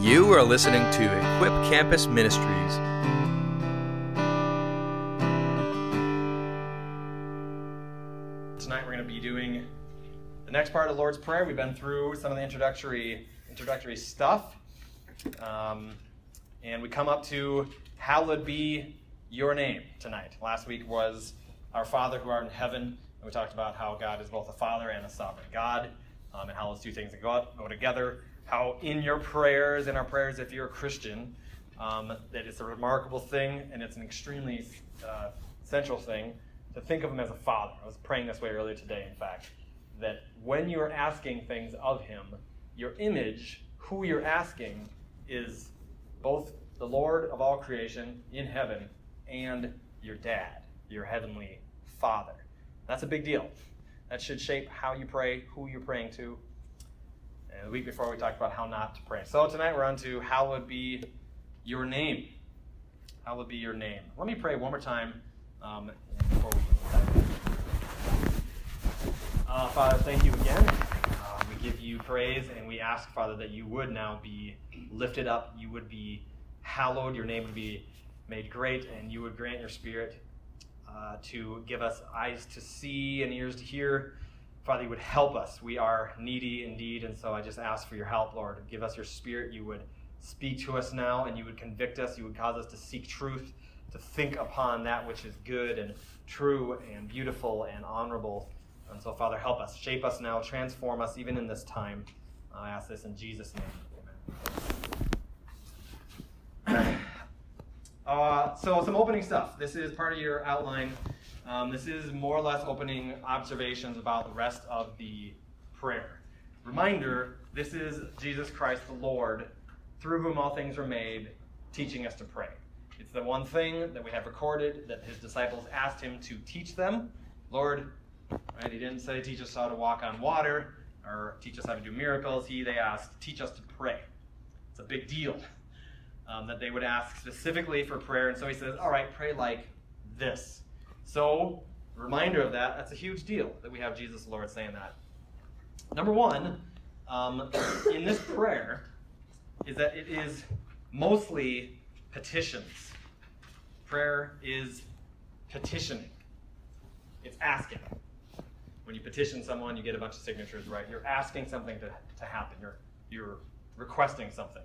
You are listening to Equip Campus Ministries. Tonight we're going to be doing the next part of the Lord's Prayer. We've been through some of the introductory introductory stuff, um, and we come up to "Hallowed be Your name" tonight. Last week was "Our Father who art in heaven," and we talked about how God is both a Father and a sovereign God, um, and how those two things go, go together. How in your prayers, in our prayers, if you're a Christian, um, that it's a remarkable thing and it's an extremely uh, central thing to think of him as a father. I was praying this way earlier today, in fact, that when you're asking things of him, your image, who you're asking, is both the Lord of all creation in heaven and your dad, your heavenly father. That's a big deal. That should shape how you pray, who you're praying to. And the week before, we talked about how not to pray. So tonight we're on to how would be your name. How would be your name. Let me pray one more time um, before we. Uh, Father, thank you again. Uh, we give you praise and we ask, Father, that you would now be lifted up, you would be hallowed, your name would be made great, and you would grant your spirit uh, to give us eyes to see and ears to hear. Father, you would help us. We are needy indeed, and so I just ask for your help, Lord. Give us your spirit. You would speak to us now, and you would convict us. You would cause us to seek truth, to think upon that which is good and true and beautiful and honorable. And so, Father, help us, shape us now, transform us even in this time. I ask this in Jesus' name. Amen. Uh, so, some opening stuff. This is part of your outline. Um, this is more or less opening observations about the rest of the prayer. Reminder this is Jesus Christ the Lord, through whom all things were made, teaching us to pray. It's the one thing that we have recorded that his disciples asked him to teach them. Lord, right? He didn't say teach us how to walk on water or teach us how to do miracles. He they asked teach us to pray. It's a big deal um, that they would ask specifically for prayer. And so he says, all right, pray like this. So, reminder of that, that's a huge deal that we have Jesus the Lord saying that. Number one, um, in this prayer, is that it is mostly petitions. Prayer is petitioning, it's asking. When you petition someone, you get a bunch of signatures, right? You're asking something to, to happen, you're, you're requesting something.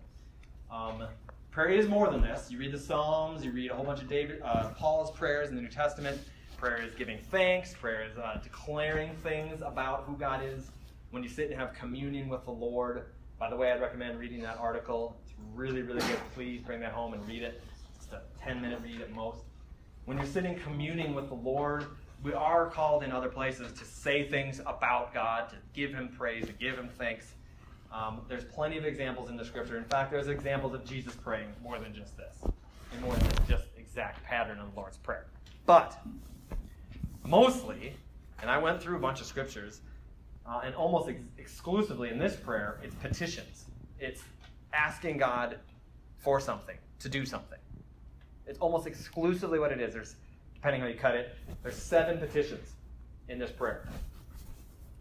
Um, prayer is more than this. You read the Psalms, you read a whole bunch of David, uh, Paul's prayers in the New Testament. Prayer is giving thanks. Prayer is uh, declaring things about who God is. When you sit and have communion with the Lord, by the way, I'd recommend reading that article. It's really, really good. Please bring that home and read it. It's a 10 minute read at most. When you're sitting communing with the Lord, we are called in other places to say things about God, to give Him praise, to give Him thanks. Um, there's plenty of examples in the scripture. In fact, there's examples of Jesus praying more than just this, and more than just exact pattern of the Lord's Prayer. But mostly, and I went through a bunch of scriptures, uh, and almost ex- exclusively in this prayer, it's petitions. It's asking God for something, to do something. It's almost exclusively what it is. There's, depending on how you cut it, there's seven petitions in this prayer.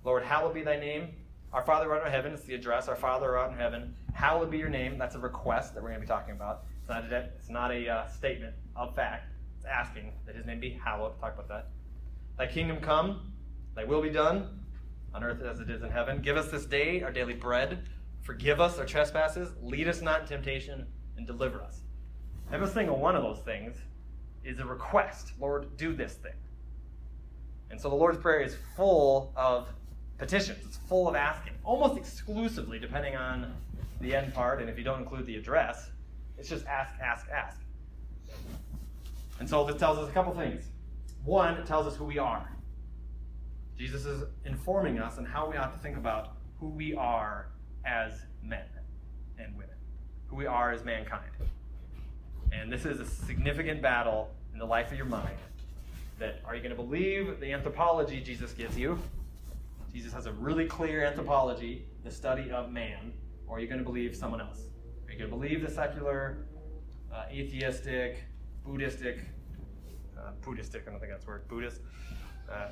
Lord, hallowed be thy name. Our Father art in heaven, it's the address. Our Father art in heaven, hallowed be your name. That's a request that we're going to be talking about. It's not a, it's not a uh, statement of fact. It's asking that his name be hallowed. Talk about that. Thy kingdom come, thy will be done, on earth as it is in heaven. Give us this day our daily bread. Forgive us our trespasses. Lead us not in temptation, and deliver us. Every single one of those things is a request. Lord, do this thing. And so the Lord's Prayer is full of petitions. It's full of asking, almost exclusively, depending on the end part, and if you don't include the address, it's just ask, ask, ask. And so this tells us a couple things. One, it tells us who we are. Jesus is informing us on how we ought to think about who we are as men and women, who we are as mankind. And this is a significant battle in the life of your mind. That are you going to believe the anthropology Jesus gives you? Jesus has a really clear anthropology, the study of man, or are you going to believe someone else? Are you going to believe the secular, uh, atheistic, Buddhistic, uh, Buddhistic, I don't think that's a word, Buddhist, uh,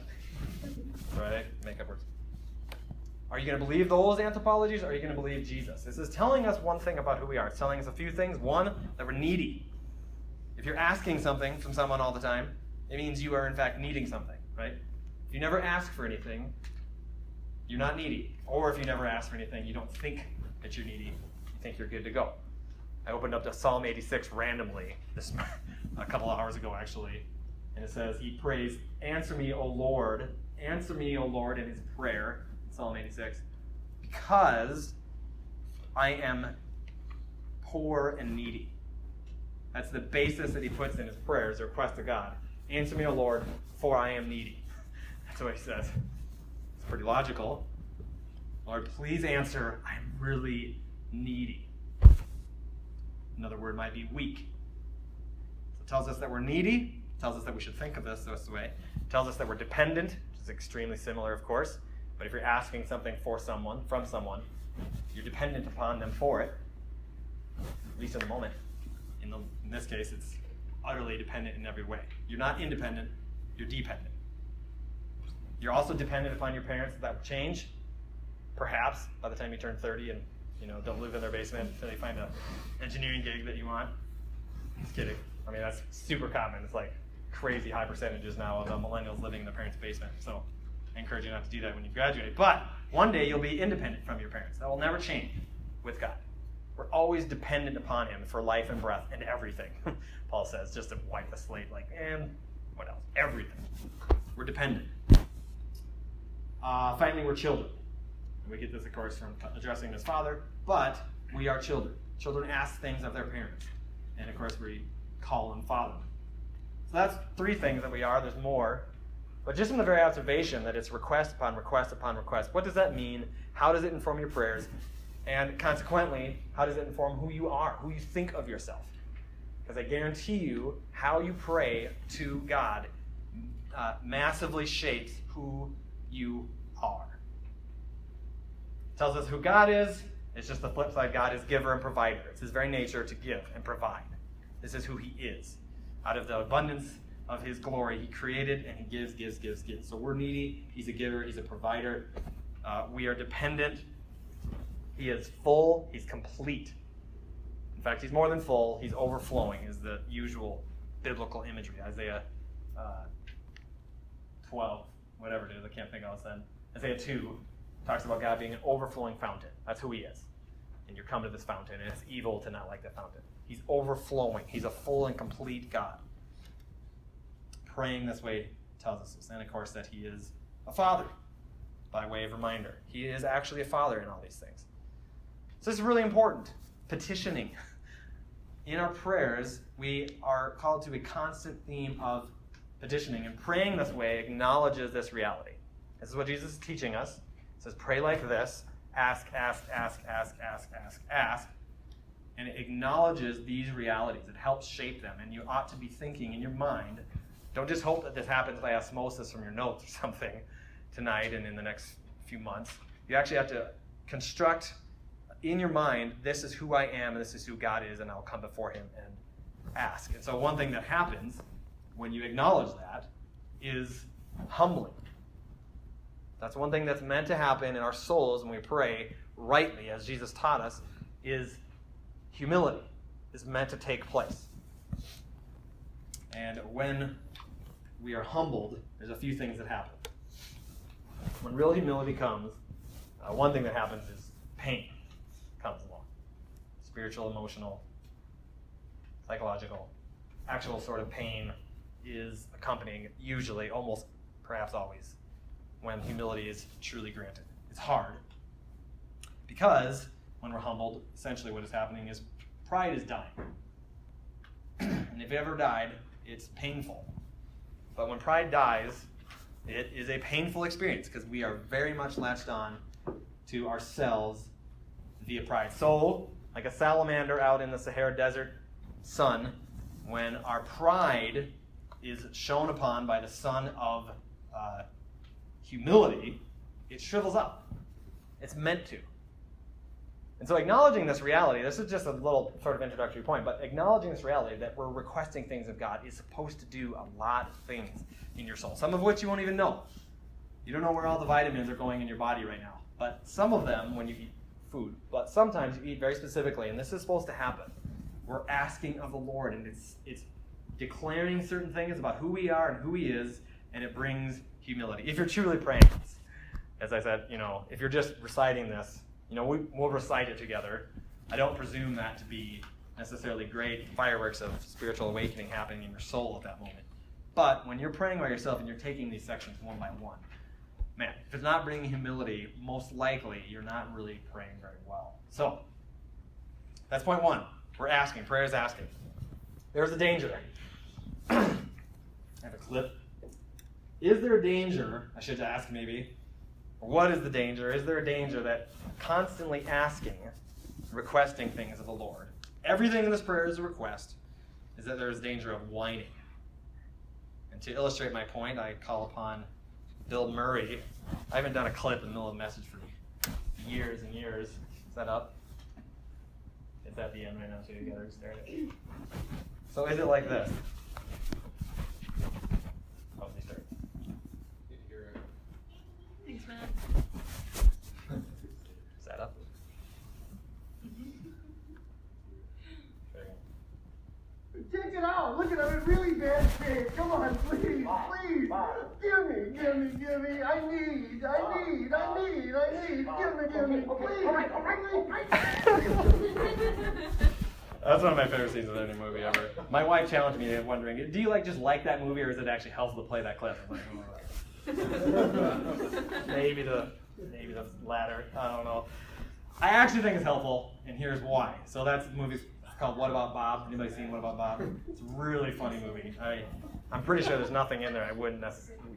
right? Make up words. Are you going to believe those anthropologies or are you going to believe Jesus? This is telling us one thing about who we are. It's telling us a few things. One, that we're needy. If you're asking something from someone all the time, it means you are in fact needing something, right? If you never ask for anything, you're not needy. Or if you never ask for anything, you don't think that you're needy. You think you're good to go. I opened up to Psalm 86 randomly this a couple of hours ago actually, and it says he prays, "Answer me, O Lord, answer me, O Lord," in his prayer, Psalm 86, because I am poor and needy. That's the basis that he puts in his prayers, the request to God. Answer me, O Lord, for I am needy. That's what he says. It's pretty logical. Lord, please answer, I'm really needy. Another word might be weak. So it tells us that we're needy, tells us that we should think of this this way. It tells us that we're dependent, which is extremely similar, of course. But if you're asking something for someone, from someone, you're dependent upon them for it, at least in the moment. In, the, in this case, it's utterly dependent in every way. You're not independent, you're dependent. You're also dependent upon your parents. That will change, perhaps, by the time you turn 30 and you know don't live in their basement until they find an engineering gig that you want. Just kidding. I mean, that's super common. It's like crazy high percentages now of uh, millennials living in their parents' basement. So I encourage you not to do that when you graduate. But one day you'll be independent from your parents. That will never change with God. We're always dependent upon Him for life and breath and everything. Paul says, just to wipe the slate, like, and what else? Everything. We're dependent. Uh, finally, we're children. We get this, of course, from addressing his father, but we are children. Children ask things of their parents. And of course, we call them father. So that's three things that we are. There's more. But just from the very observation that it's request upon request upon request, what does that mean? How does it inform your prayers? And consequently, how does it inform who you are, who you think of yourself? Because I guarantee you, how you pray to God uh, massively shapes who you are. Tells us who God is. It's just the flip side. God is giver and provider. It's his very nature to give and provide. This is who he is. Out of the abundance of his glory, he created and he gives, gives, gives, gives. So we're needy. He's a giver. He's a provider. Uh, we are dependent. He is full. He's complete. In fact, he's more than full. He's overflowing, is the usual biblical imagery. Isaiah uh, 12, whatever it is, I can't think of it then. Isaiah 2 talks about God being an overflowing fountain. That's who he is. And you're come to this fountain, and it's evil to not like that fountain. He's overflowing. He's a full and complete God. Praying this way tells us this. And of course, that he is a father, by way of reminder. He is actually a father in all these things. So this is really important. Petitioning. In our prayers, we are called to a constant theme of petitioning. And praying this way acknowledges this reality. This is what Jesus is teaching us. It says, pray like this ask, ask, ask, ask, ask, ask, ask. And it acknowledges these realities. It helps shape them. And you ought to be thinking in your mind. Don't just hope that this happens by osmosis from your notes or something tonight and in the next few months. You actually have to construct in your mind this is who I am and this is who God is, and I'll come before Him and ask. And so, one thing that happens when you acknowledge that is humbling. That's one thing that's meant to happen in our souls when we pray rightly, as Jesus taught us, is humility is meant to take place. And when we are humbled, there's a few things that happen. When real humility comes, uh, one thing that happens is pain comes along spiritual, emotional, psychological. Actual sort of pain is accompanying, usually, almost, perhaps always, when humility is truly granted. It's hard because when we're humbled, essentially what is happening is pride is dying. and if it ever died, it's painful. But when pride dies, it is a painful experience because we are very much latched on to ourselves via pride. So, like a salamander out in the Sahara Desert sun, when our pride is shown upon by the sun of uh, humility, it shrivels up. It's meant to. And so, acknowledging this reality, this is just a little sort of introductory point, but acknowledging this reality that we're requesting things of God is supposed to do a lot of things in your soul, some of which you won't even know. You don't know where all the vitamins are going in your body right now. But some of them, when you eat food, but sometimes you eat very specifically, and this is supposed to happen. We're asking of the Lord, and it's it's declaring certain things about who we are and who He is, and it brings humility. If you're truly praying as I said, you know, if you're just reciting this, you know, we, we'll recite it together. I don't presume that to be necessarily great fireworks of spiritual awakening happening in your soul at that moment. But when you're praying by yourself and you're taking these sections one by one, man, if it's not bringing humility, most likely you're not really praying very well. So, that's point one. We're asking. Prayer is asking. There's a danger. I have a clip. Is there a danger? I should ask maybe. What is the danger? Is there a danger that constantly asking, requesting things of the Lord, everything in this prayer is a request, is that there's danger of whining? And to illustrate my point, I call upon Bill Murray. I haven't done a clip in the middle of a message for years and years. Is that up? It's at the end right now, so you gotta start it. So is it like this? Oh, they start. Thanks, man. Is that up? Check it out. Look at I'm in really bad shape. Come on, please, please. Give me, give me, give me. I need, I need, I need, I need. Give me, give me, please. That's one of my favorite scenes of any movie ever. My wife challenged me wondering, do you like just like that movie or is it actually helpful to play that clip? I'm like, oh. maybe the maybe the latter. I don't know. I actually think it's helpful, and here's why. So that's the movie called What About Bob. Anybody seen What About Bob? It's a really funny movie. I I'm pretty sure there's nothing in there I wouldn't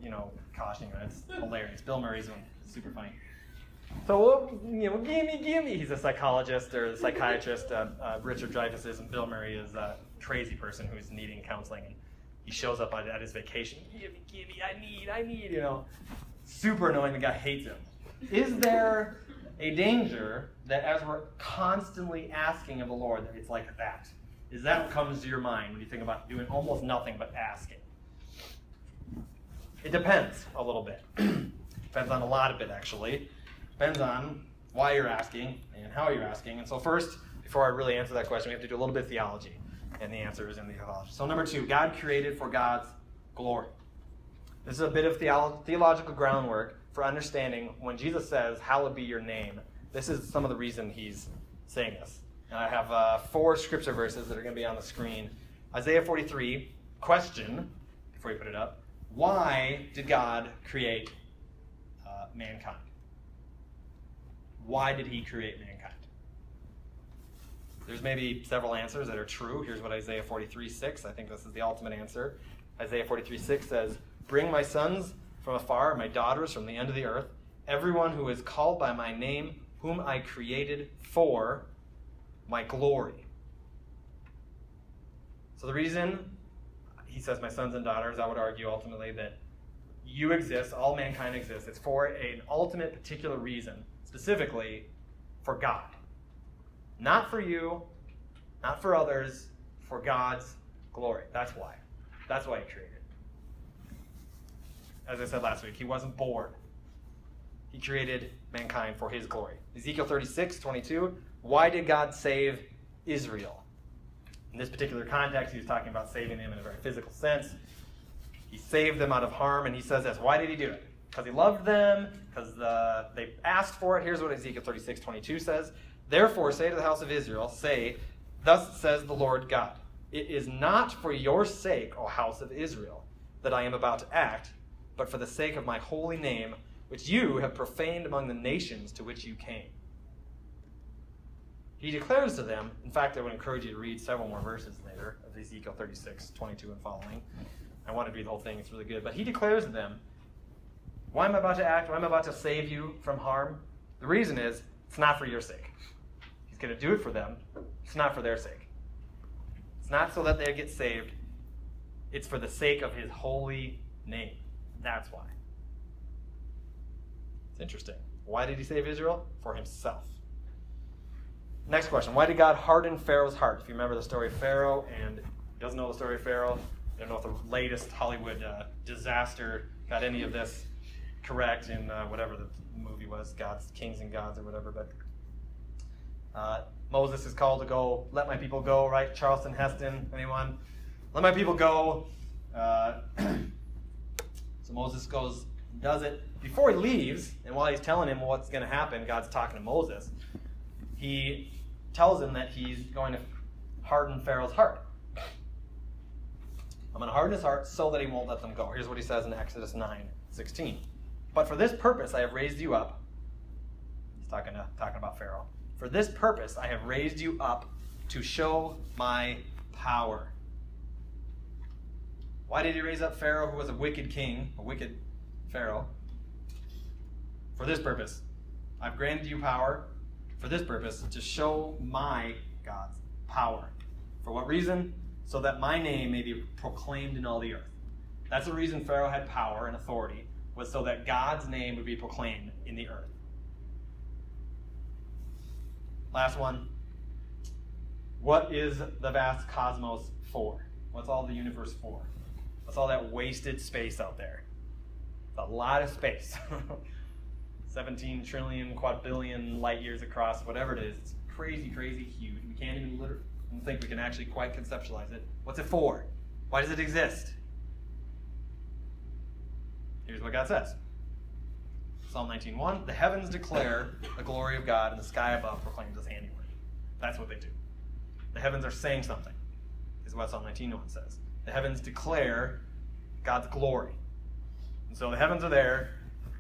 you know caution you. It's hilarious. Bill Murray's one, super funny. So, you know, gimme, gimme. He's a psychologist or a psychiatrist. Uh, uh, Richard Dreyfuss is, and Bill Murray is a crazy person who's needing counseling. And he shows up at, his vacation. Gimme, gimme, I need, I need, you know. Super annoying. The guy hates him. Is there a danger that as we're constantly asking of the Lord, that it's like that? Is that what comes to your mind when you think about doing almost nothing but asking? It depends a little bit. depends on a lot of it, actually. Depends on why you're asking and how you're asking. And so, first, before I really answer that question, we have to do a little bit of theology. And the answer is in the theology. So, number two, God created for God's glory. This is a bit of theolo- theological groundwork for understanding when Jesus says, Hallowed be your name. This is some of the reason he's saying this. And I have uh, four scripture verses that are going to be on the screen. Isaiah 43, question, before you put it up, why did God create uh, mankind? Why did he create mankind? There's maybe several answers that are true. Here's what Isaiah 43 6, I think this is the ultimate answer. Isaiah 43 6 says, Bring my sons from afar, my daughters from the end of the earth, everyone who is called by my name, whom I created for my glory. So the reason he says, My sons and daughters, I would argue ultimately that you exist, all mankind exists. It's for an ultimate particular reason, specifically for God. Not for you, not for others, for God's glory. That's why. That's why he created. As I said last week, he wasn't bored. He created mankind for his glory. Ezekiel 36, 22. Why did God save Israel? In this particular context, he was talking about saving them in a very physical sense. He saved them out of harm, and he says this. Why did he do it? Because he loved them, because uh, they asked for it. Here's what Ezekiel 36, 22 says. Therefore, say to the house of Israel, say, Thus says the Lord God, It is not for your sake, O house of Israel, that I am about to act, but for the sake of my holy name, which you have profaned among the nations to which you came. He declares to them, in fact, I would encourage you to read several more verses later of Ezekiel 36, 22 and following. I want to read the whole thing, it's really good. But he declares to them, Why am I about to act? Why am I about to save you from harm? The reason is, it's not for your sake. He's going to do it for them. It's not for their sake. It's not so that they get saved. It's for the sake of his holy name. That's why. It's interesting. Why did he save Israel? For himself. Next question. Why did God harden Pharaoh's heart? If you remember the story of Pharaoh and doesn't know the story of Pharaoh, I don't know if the latest Hollywood uh, disaster got any of this correct in uh, whatever the movie was, God's Kings and Gods or whatever. But uh, Moses is called to go, let my people go, right? Charlton Heston, anyone? Let my people go. Uh, so Moses goes, does it. Before he leaves, and while he's telling him what's going to happen, God's talking to Moses. He tells him that he's going to harden Pharaoh's heart. I'm going to harden his heart so that he won't let them go. Here's what he says in Exodus 9 16. But for this purpose I have raised you up. He's talking, to, talking about Pharaoh. For this purpose I have raised you up to show my power. Why did he raise up Pharaoh, who was a wicked king, a wicked Pharaoh? For this purpose. I've granted you power for this purpose, to show my God's power. For what reason? So that my name may be proclaimed in all the earth. That's the reason Pharaoh had power and authority, was so that God's name would be proclaimed in the earth. Last one. What is the vast cosmos for? What's all the universe for? What's all that wasted space out there? It's a lot of space. 17 trillion, quadrillion light years across, whatever it is. It's crazy, crazy huge. We can't even literally think we can actually quite conceptualize it. What's it for? Why does it exist? Here's what God says. Psalm 19:1, the heavens declare the glory of God and the sky above proclaims his handiwork. That's what they do. The heavens are saying something. Is what Psalm 19:1 says. The heavens declare God's glory. And so the heavens are there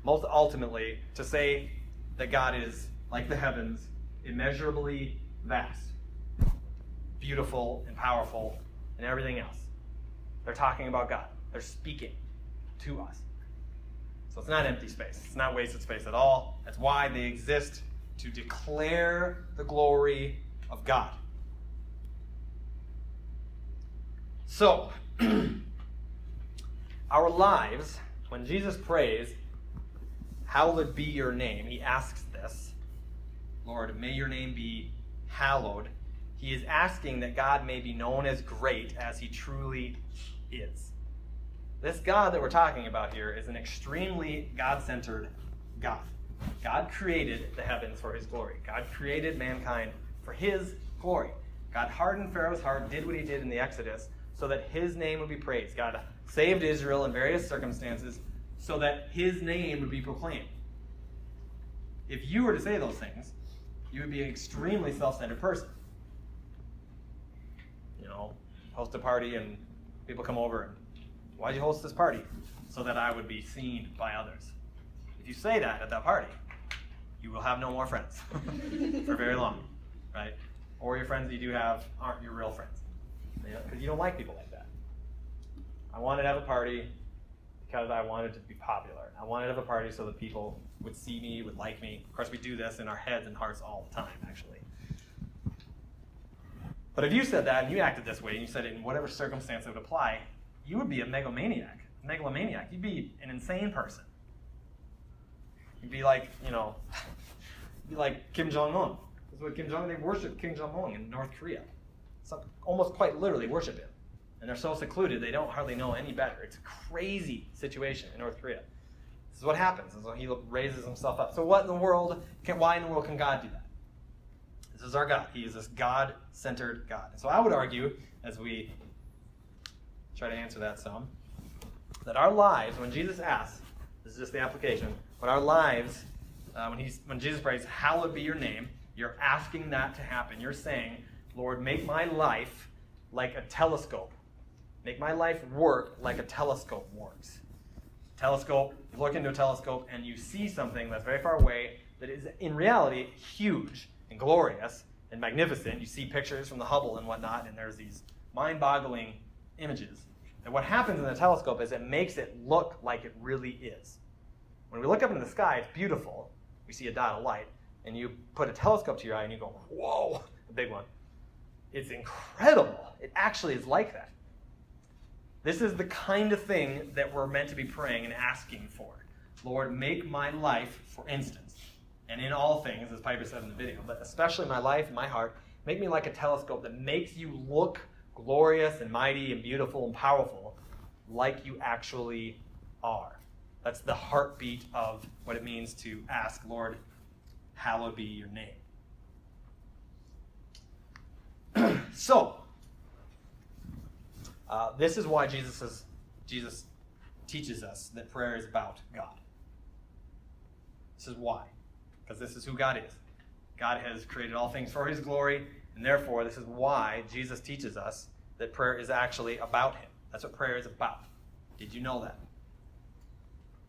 most ultimately to say that God is like the heavens, immeasurably vast, beautiful and powerful and everything else. They're talking about God. They're speaking to us. So it's not empty space. It's not wasted space at all. That's why they exist to declare the glory of God. So, our lives, when Jesus prays, Hallowed be your name, he asks this. Lord, may your name be hallowed. He is asking that God may be known as great as he truly is. This God that we're talking about here is an extremely God centered God. God created the heavens for his glory, God created mankind for his glory. God hardened Pharaoh's heart, did what he did in the Exodus, so that his name would be praised. God saved Israel in various circumstances so that his name would be proclaimed. If you were to say those things, you would be an extremely self centered person. You know, host a party and people come over and, why'd you host this party? So that I would be seen by others. If you say that at that party, you will have no more friends for very long, right? Or your friends that you do have aren't your real friends. Because you don't like people like that. I wanted to have a party because I wanted to be popular. I wanted to have a party so that people would see me, would like me. Of course, we do this in our heads and hearts all the time, actually. But if you said that and you acted this way and you said it in whatever circumstance it would apply, you would be a megalomaniac. Megalomaniac. You'd be an insane person. You'd be like, you know, be like Kim Jong Un. That's what Kim Jong. They worship Kim Jong Un in North Korea. Some, almost quite literally worship him and they're so secluded they don't hardly know any better. It's a crazy situation in North Korea. This is what happens. And so he raises himself up. So what in the world? Can, why in the world can God do that? This is our God. He is this God-centered God. And so I would argue, as we try to answer that some, that our lives, when Jesus asks, this is just the application, but our lives, uh, when, he's, when Jesus prays, hallowed be your name, you're asking that to happen. You're saying, Lord, make my life like a telescope Make my life work like a telescope works. Telescope, you look into a telescope and you see something that's very far away that is in reality huge and glorious and magnificent. You see pictures from the Hubble and whatnot, and there's these mind boggling images. And what happens in the telescope is it makes it look like it really is. When we look up into the sky, it's beautiful. We see a dot of light, and you put a telescope to your eye and you go, whoa, a big one. It's incredible. It actually is like that. This is the kind of thing that we're meant to be praying and asking for. Lord, make my life, for instance, and in all things, as Piper said in the video, but especially my life, my heart, make me like a telescope that makes you look glorious and mighty and beautiful and powerful like you actually are. That's the heartbeat of what it means to ask, Lord, hallowed be your name. so, uh, this is why Jesus says, Jesus teaches us that prayer is about God. This is why. Because this is who God is. God has created all things for his glory, and therefore, this is why Jesus teaches us that prayer is actually about him. That's what prayer is about. Did you know that?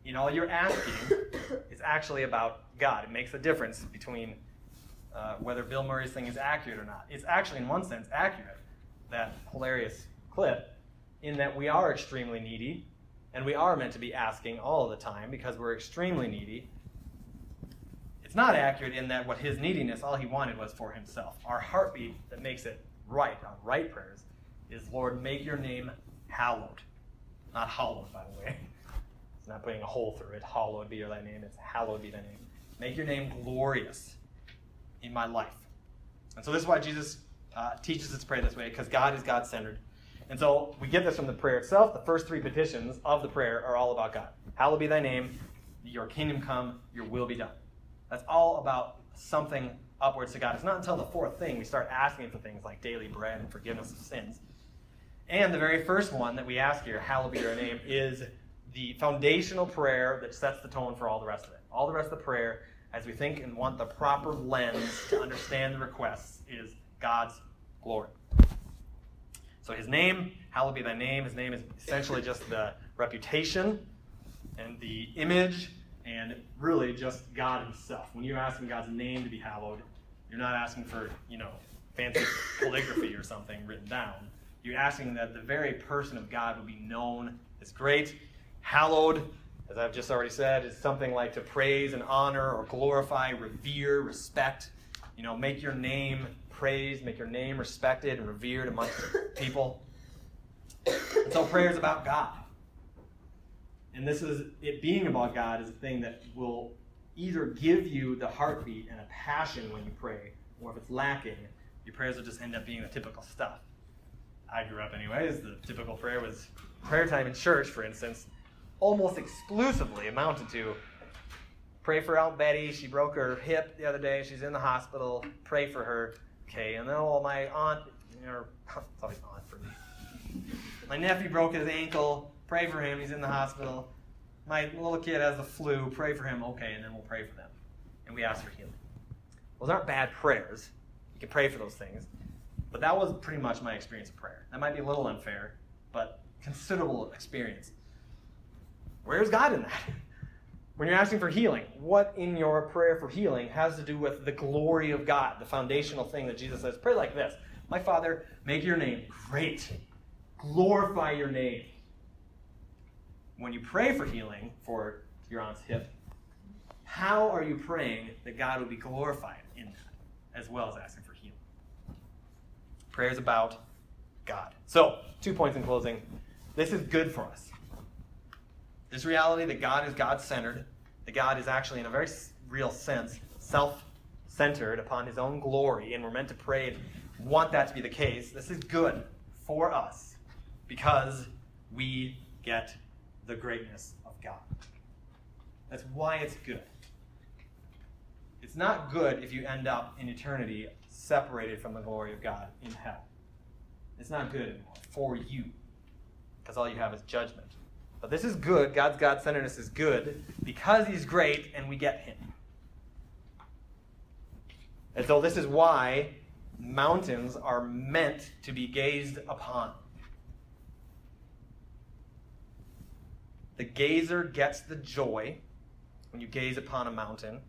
You know, all you're asking is actually about God. It makes a difference between uh, whether Bill Murray's thing is accurate or not. It's actually, in one sense, accurate, that hilarious clip, in that we are extremely needy, and we are meant to be asking all the time because we're extremely needy. It's not accurate in that what his neediness, all he wanted was for himself. Our heartbeat that makes it right, our right prayers, is Lord, make your name hallowed. Not hallowed, by the way. It's not putting a hole through it. Hallowed be thy name. It's hallowed be thy name. Make your name glorious in my life. And so this is why Jesus uh, teaches us to pray this way, because God is God centered. And so we get this from the prayer itself. The first three petitions of the prayer are all about God. Hallowed be thy name, your kingdom come, your will be done. That's all about something upwards to God. It's not until the fourth thing we start asking for things like daily bread and forgiveness of sins. And the very first one that we ask here, hallowed be your name, is the foundational prayer that sets the tone for all the rest of it. All the rest of the prayer, as we think and want the proper lens to understand the requests, is God's glory. So his name, hallowed be thy name, his name is essentially just the reputation and the image and really just God himself. When you're asking God's name to be hallowed, you're not asking for, you know, fancy calligraphy or something written down. You're asking that the very person of God would be known as great Hallowed, as I've just already said, is something like to praise and honor or glorify, revere, respect. You know, make your name praised, make your name respected and revered amongst people. And so prayer is about God. And this is it being about God is a thing that will either give you the heartbeat and a passion when you pray, or if it's lacking, your prayers will just end up being the typical stuff. I grew up anyways. The typical prayer was prayer time in church, for instance almost exclusively amounted to pray for Aunt Betty. She broke her hip the other day. She's in the hospital. Pray for her. Okay, and then oh, my aunt, or it's always aunt for me. My nephew broke his ankle. Pray for him. He's in the hospital. My little kid has the flu. Pray for him. Okay, and then we'll pray for them. And we ask for healing. Those aren't bad prayers. You can pray for those things. But that was pretty much my experience of prayer. That might be a little unfair, but considerable experience. Where's God in that? When you're asking for healing, what in your prayer for healing has to do with the glory of God, the foundational thing that Jesus says? Pray like this My Father, make your name great, glorify your name. When you pray for healing for your aunt's hip, how are you praying that God would be glorified in that, as well as asking for healing? Prayer is about God. So, two points in closing. This is good for us. This reality that God is God centered, that God is actually, in a very real sense, self centered upon his own glory, and we're meant to pray and want that to be the case. This is good for us because we get the greatness of God. That's why it's good. It's not good if you end up in eternity separated from the glory of God in hell. It's not good anymore for you because all you have is judgment. But this is good. God's God centeredness is good because He's great and we get Him. And so, this is why mountains are meant to be gazed upon. The gazer gets the joy when you gaze upon a mountain,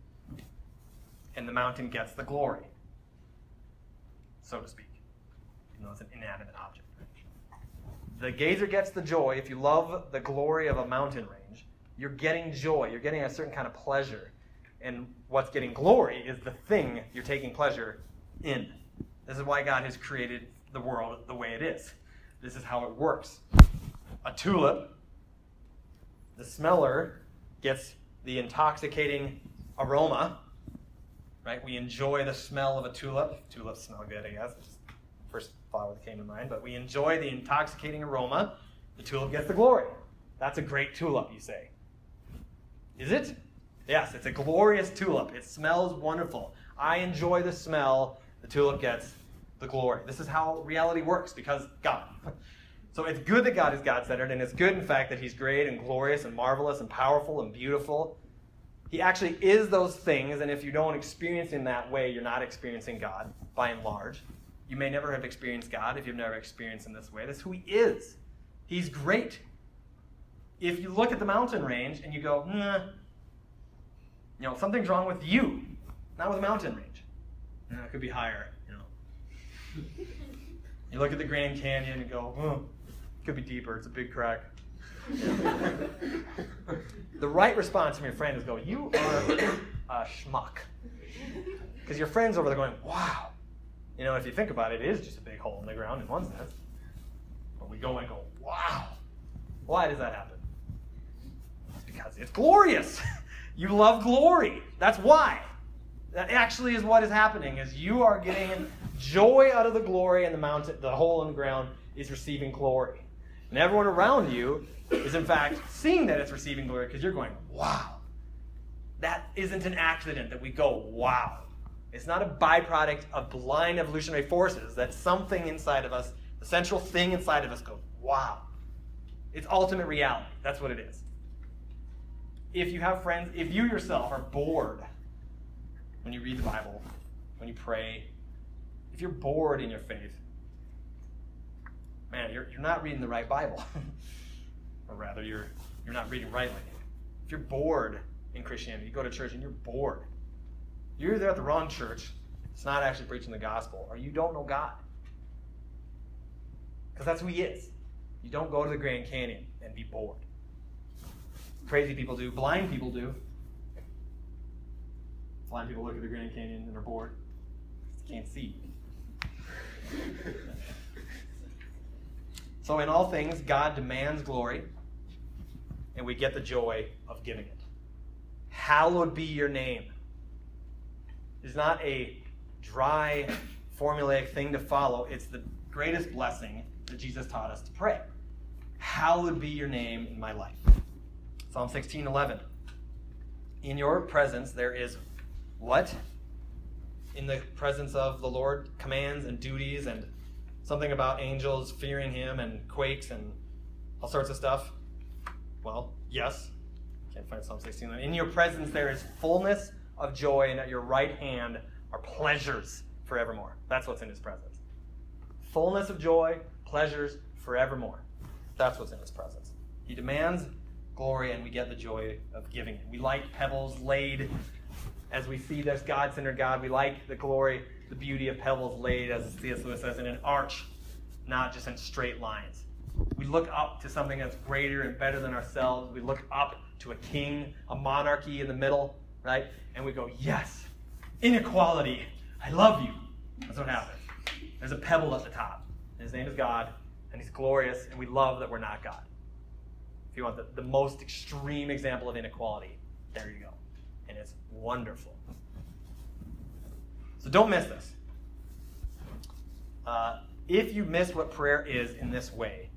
and the mountain gets the glory, so to speak, even though it's an inanimate object. The gazer gets the joy. If you love the glory of a mountain range, you're getting joy. You're getting a certain kind of pleasure. And what's getting glory is the thing you're taking pleasure in. This is why God has created the world the way it is. This is how it works. A tulip, the smeller gets the intoxicating aroma, right? We enjoy the smell of a tulip. Tulips smell good, I guess first flower that came to mind, but we enjoy the intoxicating aroma. The tulip gets the glory. That's a great tulip, you say. Is it? Yes, it's a glorious tulip. It smells wonderful. I enjoy the smell. The tulip gets the glory. This is how reality works because God. So it's good that God is God centered, and it's good, in fact, that He's great and glorious and marvelous and powerful and beautiful. He actually is those things, and if you don't experience in that way, you're not experiencing God by and large. You may never have experienced God if you've never experienced in this way. That's who He is. He's great. If you look at the mountain range and you go, nah, you know, something's wrong with you, not with the mountain range. You it could be higher, you know. You look at the Grand Canyon and go, it could be deeper. It's a big crack. the right response from your friend is go, you are a schmuck. Because your friend's over there going, wow. You know, if you think about it, it is just a big hole in the ground in one sense. But we go and go, wow. Why does that happen? It's because it's glorious. you love glory. That's why. That actually is what is happening is you are getting joy out of the glory and the mountain the hole in the ground is receiving glory. And everyone around you is in fact seeing that it's receiving glory because you're going, wow. That isn't an accident that we go, wow. It's not a byproduct of blind evolutionary forces that something inside of us, the central thing inside of us goes, wow. It's ultimate reality. That's what it is. If you have friends, if you yourself are bored when you read the Bible, when you pray, if you're bored in your faith, man, you're, you're not reading the right Bible. or rather, you're, you're not reading rightly. If you're bored in Christianity, you go to church and you're bored, you're either at the wrong church, it's not actually preaching the gospel, or you don't know God. Because that's who He is. You don't go to the Grand Canyon and be bored. Crazy people do, blind people do. Blind people look at the Grand Canyon and are bored. Can't see. so, in all things, God demands glory, and we get the joy of giving it. Hallowed be your name. is not a dry, formulaic thing to follow. It's the greatest blessing that Jesus taught us to pray. Hallowed be your name in my life. Psalm 16 11. In your presence there is what? In the presence of the Lord, commands and duties, and something about angels fearing him and quakes and all sorts of stuff. Well, yes. Can't find Psalm 16. In your presence there is fullness of joy, and at your right hand are pleasures forevermore. That's what's in his presence. Fullness of joy, pleasures forevermore. That's what's in his presence. He demands glory, and we get the joy of giving it. We like pebbles laid as we see this God centered God. We like the glory, the beauty of pebbles laid, as C.S. Lewis says, in an arch, not just in straight lines. We look up to something that's greater and better than ourselves. We look up to a king, a monarchy in the middle, right? And we go, yes, inequality. I love you. That's what happens. There's a pebble at the top. His name is God, and he's glorious, and we love that we're not God If you want the, the most extreme example of inequality, there you go. And it's wonderful. So don't miss this. Uh, if you miss what prayer is in this way,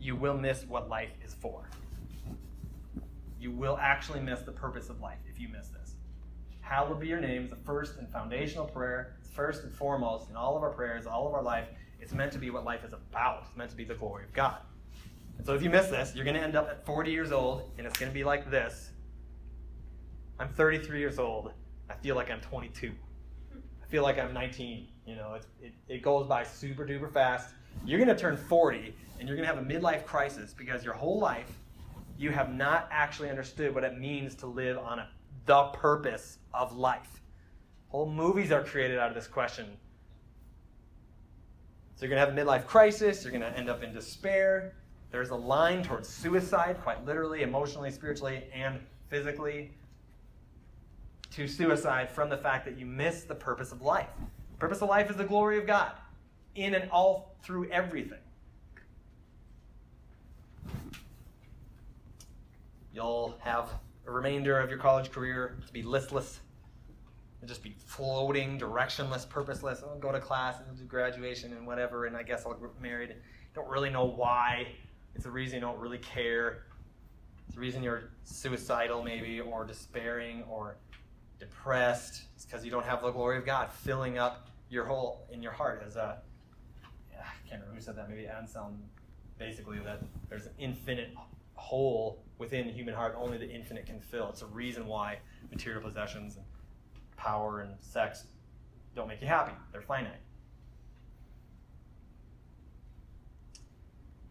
you will miss what life is for. You will actually miss the purpose of life if you miss this. Hallowed be your name is the first and foundational prayer. First and foremost in all of our prayers, all of our life. It's meant to be what life is about. It's meant to be the glory of God. And so if you miss this, you're going to end up at 40 years old, and it's going to be like this. I'm 33 years old. I feel like I'm 22. Feel like I'm 19. You know, it, it goes by super duper fast. You're going to turn 40, and you're going to have a midlife crisis because your whole life you have not actually understood what it means to live on a, the purpose of life. Whole movies are created out of this question. So you're going to have a midlife crisis. You're going to end up in despair. There's a line towards suicide, quite literally, emotionally, spiritually, and physically, to suicide from the fact that you miss the purpose of life. The purpose of life is the glory of God in and all through everything. You'll have a remainder of your college career to be listless and just be floating, directionless, purposeless. I'll go to class and do graduation and whatever, and I guess I'll get married. Don't really know why. It's a reason you don't really care. It's the reason you're suicidal, maybe, or despairing, or depressed. It's because you don't have the glory of God filling up your hole in your heart. As a, I can't remember who said that. Maybe Anselm. Basically, that there's an infinite hole within the human heart only the infinite can fill. It's a reason why material possessions and power and sex don't make you happy. They're finite.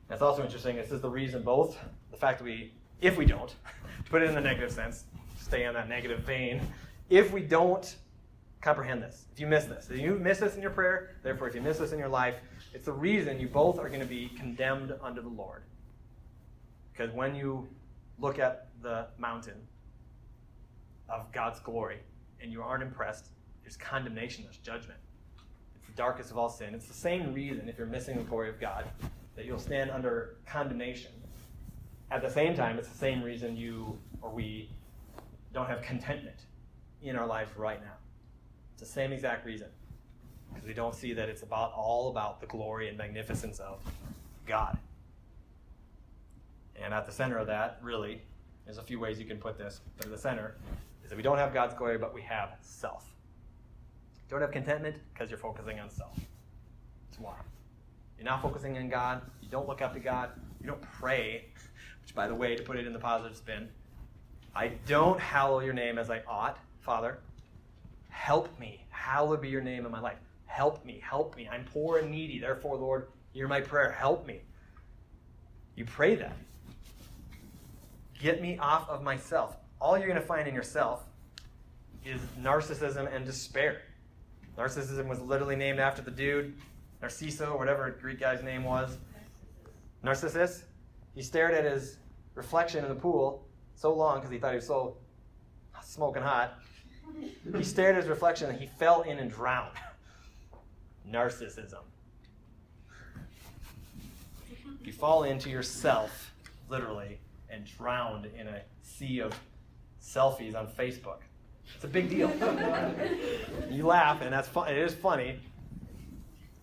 That's also interesting. This is the reason both the fact that we, if we don't, to put it in the negative sense, stay on that negative vein, if we don't comprehend this, if you miss this, if you miss this in your prayer, therefore if you miss this in your life, it's the reason you both are going to be condemned under the Lord. Because when you look at the mountain of God's glory and you aren't impressed, there's condemnation, there's judgment. It's the darkest of all sin. It's the same reason, if you're missing the glory of God, that you'll stand under condemnation. At the same time, it's the same reason you or we don't have contentment in our life right now. It's the same exact reason. Because we don't see that it's about all about the glory and magnificence of God. And at the center of that, really, there's a few ways you can put this, but at the center is that we don't have God's glory, but we have self. Don't have contentment because you're focusing on self. That's why. You're not focusing on God. You don't look up to God. You don't pray, which, by the way, to put it in the positive spin, I don't hallow your name as I ought, Father. Help me. Hallowed be your name in my life. Help me. Help me. I'm poor and needy. Therefore, Lord, hear my prayer. Help me. You pray that. Get me off of myself. All you're going to find in yourself is narcissism and despair. Narcissism was literally named after the dude, Narciso, whatever Greek guy's name was. Narcissus. He stared at his reflection in the pool so long because he thought he was so smoking hot. He stared at his reflection and he fell in and drowned. Narcissism. You fall into yourself, literally, and drowned in a sea of selfies on Facebook. It's a big deal. you laugh, and that's fun. It is funny,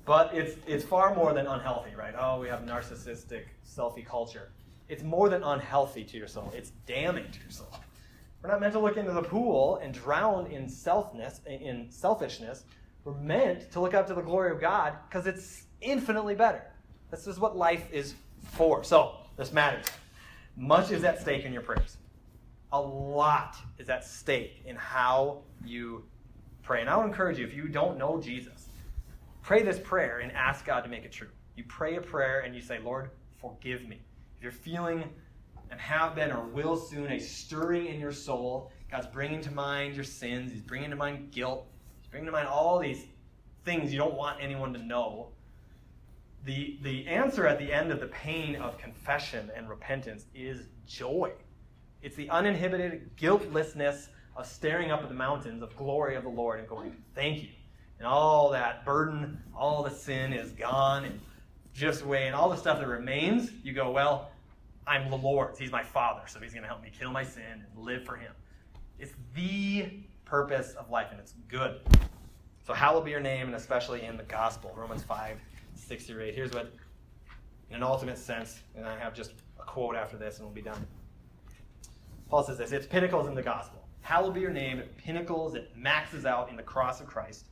but it's it's far more than unhealthy, right? Oh, we have narcissistic selfie culture. It's more than unhealthy to your soul. It's damning to your soul. We're not meant to look into the pool and drown in selfness, in selfishness. We're meant to look up to the glory of God because it's infinitely better. This is what life is for. So this matters. Much is at stake in your prayers. A lot is at stake in how you pray. And I would encourage you, if you don't know Jesus, pray this prayer and ask God to make it true. You pray a prayer and you say, Lord, forgive me. If you're feeling and have been or will soon a stirring in your soul, God's bringing to mind your sins, He's bringing to mind guilt, He's bringing to mind all these things you don't want anyone to know. The, the answer at the end of the pain of confession and repentance is joy. It's the uninhibited guiltlessness of staring up at the mountains of glory of the Lord and going, Thank you. And all that burden, all the sin is gone and just away, and all the stuff that remains, you go, Well, I'm the Lord's. He's my Father, so He's going to help me kill my sin and live for Him. It's the purpose of life, and it's good. So, hallowed be your name, and especially in the gospel. Romans 5, 6 through 8. Here's what, in an ultimate sense, and I have just a quote after this, and we'll be done. Paul says this It's pinnacles in the gospel. Hallowed be your name. It pinnacles, it maxes out in the cross of Christ.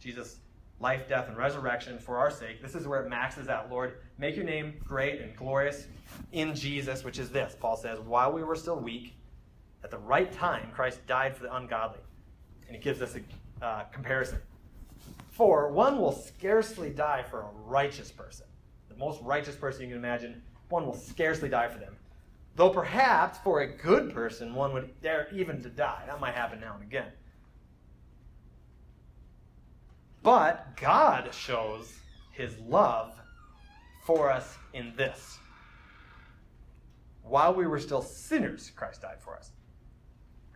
Jesus' life, death, and resurrection for our sake. This is where it maxes out. Lord, make your name great and glorious in Jesus, which is this. Paul says, while we were still weak, at the right time, Christ died for the ungodly. And he gives us a uh, comparison. For one will scarcely die for a righteous person. The most righteous person you can imagine, one will scarcely die for them. Though perhaps for a good person, one would dare even to die. That might happen now and again. But God shows his love for us in this. While we were still sinners, Christ died for us.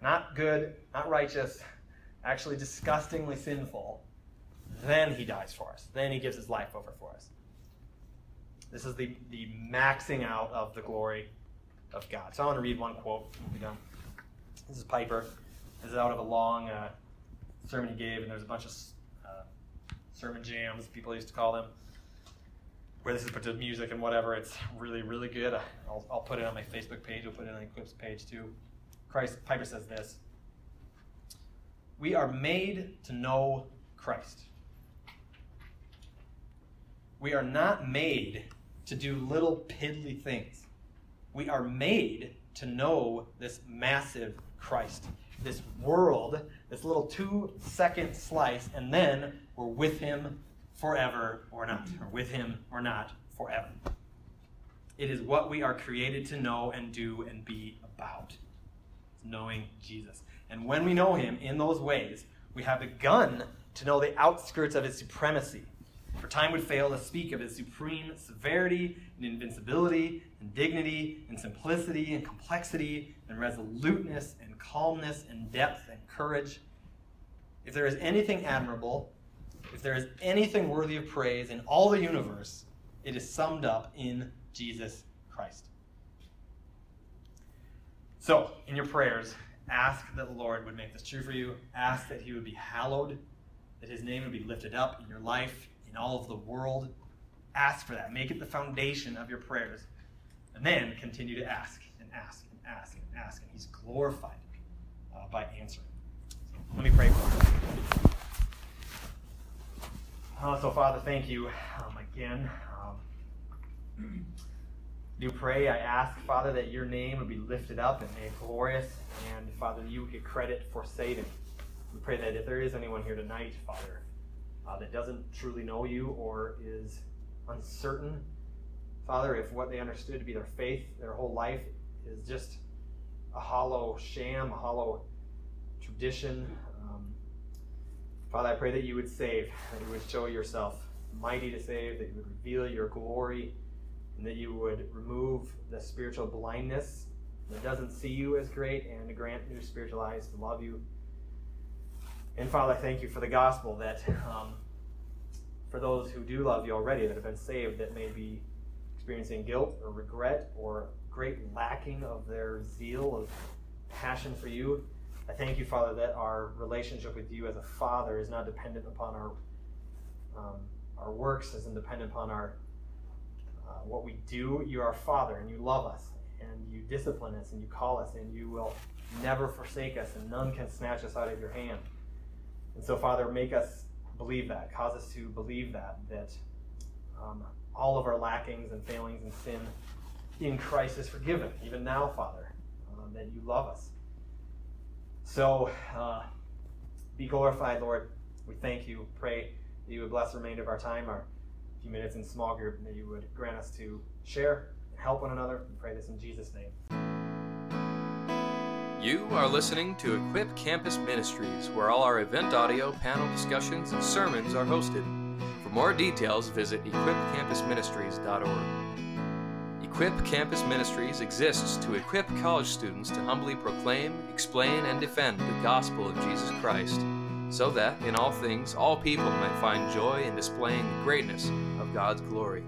Not good, not righteous, actually disgustingly sinful. Then he dies for us. Then he gives his life over for us. This is the, the maxing out of the glory of God. So I want to read one quote. This is Piper. This is out of a long uh, sermon he gave, and there's a bunch of sermon jams, people used to call them. where this is put to music and whatever. It's really, really good. I'll, I'll put it on my Facebook page. We'll put it on the Equips page too. Christ Piper says this: We are made to know Christ. We are not made to do little piddly things. We are made to know this massive Christ, this world, this little two second slice, and then we're with Him forever or not, or with Him or not forever. It is what we are created to know and do and be about. Knowing Jesus. And when we know Him in those ways, we have begun to know the outskirts of His supremacy for time would fail to speak of his supreme severity and invincibility and dignity and simplicity and complexity and resoluteness and calmness and depth and courage. If there is anything admirable, if there is anything worthy of praise in all the universe, it is summed up in Jesus Christ. So, in your prayers, ask that the Lord would make this true for you. Ask that he would be hallowed, that his name would be lifted up in your life in all of the world. Ask for that. Make it the foundation of your prayers. And then continue to ask and ask and ask and ask. And He's glorified uh, by answering. So let me pray for you. Uh, so, Father, thank you um, again. Um, do pray, I ask, Father, that your name would be lifted up and made glorious, and Father, you would get credit for saving. We pray that if there is anyone here tonight, Father, uh, that doesn't truly know you or is uncertain, Father, if what they understood to be their faith their whole life is just a hollow sham, a hollow tradition, um, Father, I pray that you would save, that you would show yourself mighty to save, that you would reveal your glory, and that you would remove the spiritual blindness that doesn't see you as great and grant new spiritual eyes to love you and Father, I thank you for the gospel that um, for those who do love you already, that have been saved, that may be experiencing guilt or regret or great lacking of their zeal, of passion for you. I thank you, Father, that our relationship with you as a father is not dependent upon our um, our works, isn't dependent upon our uh, what we do. You are Father, and you love us, and you discipline us, and you call us, and you will never forsake us, and none can snatch us out of your hand. And so, Father, make us believe that. Cause us to believe that, that um, all of our lackings and failings and sin in Christ is forgiven, even now, Father, uh, that you love us. So, uh, be glorified, Lord. We thank you. Pray that you would bless the remainder of our time, our few minutes in small group, and that you would grant us to share and help one another. We pray this in Jesus' name. You are listening to Equip Campus Ministries, where all our event audio, panel discussions, and sermons are hosted. For more details, visit equipcampusministries.org. Equip Campus Ministries exists to equip college students to humbly proclaim, explain, and defend the gospel of Jesus Christ, so that, in all things, all people might find joy in displaying the greatness of God's glory.